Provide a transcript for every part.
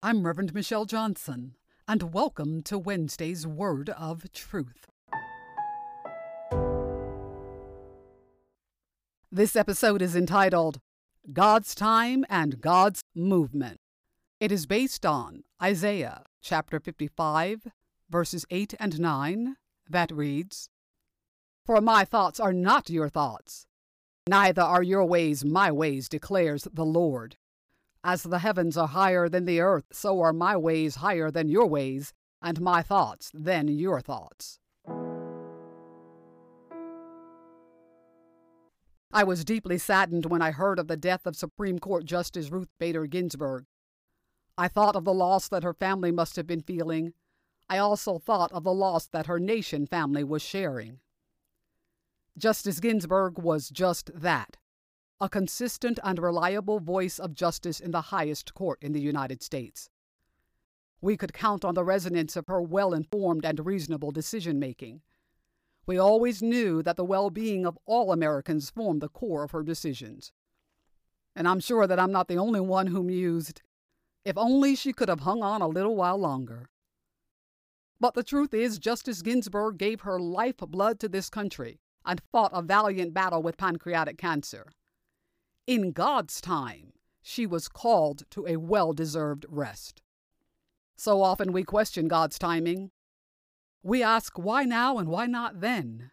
I'm Reverend Michelle Johnson, and welcome to Wednesday's Word of Truth. This episode is entitled God's Time and God's Movement. It is based on Isaiah chapter 55, verses 8 and 9, that reads For my thoughts are not your thoughts, neither are your ways my ways, declares the Lord. As the heavens are higher than the earth, so are my ways higher than your ways, and my thoughts than your thoughts. I was deeply saddened when I heard of the death of Supreme Court Justice Ruth Bader Ginsburg. I thought of the loss that her family must have been feeling. I also thought of the loss that her nation family was sharing. Justice Ginsburg was just that a consistent and reliable voice of justice in the highest court in the United States. We could count on the resonance of her well informed and reasonable decision making. We always knew that the well being of all Americans formed the core of her decisions. And I'm sure that I'm not the only one who mused, if only she could have hung on a little while longer. But the truth is, Justice Ginsburg gave her life blood to this country and fought a valiant battle with pancreatic cancer. In God's time, she was called to a well deserved rest. So often we question God's timing. We ask, why now and why not then?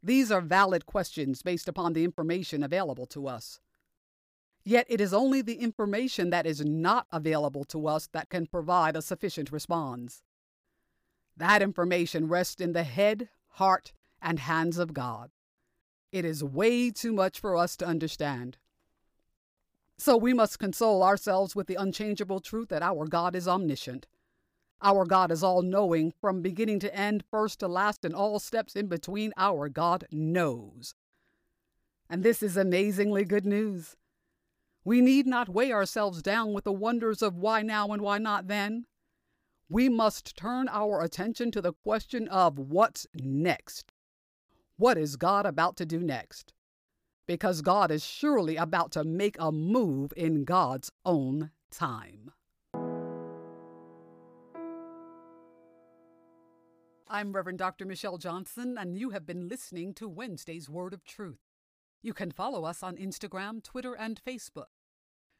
These are valid questions based upon the information available to us. Yet it is only the information that is not available to us that can provide a sufficient response. That information rests in the head, heart, and hands of God. It is way too much for us to understand. So we must console ourselves with the unchangeable truth that our God is omniscient. Our God is all knowing from beginning to end, first to last, and all steps in between. Our God knows. And this is amazingly good news. We need not weigh ourselves down with the wonders of why now and why not then. We must turn our attention to the question of what's next. What is God about to do next? Because God is surely about to make a move in God's own time. I'm Reverend Dr. Michelle Johnson, and you have been listening to Wednesday's Word of Truth. You can follow us on Instagram, Twitter, and Facebook.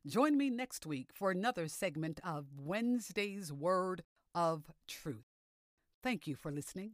Join me next week for another segment of Wednesday's Word of Truth. Thank you for listening.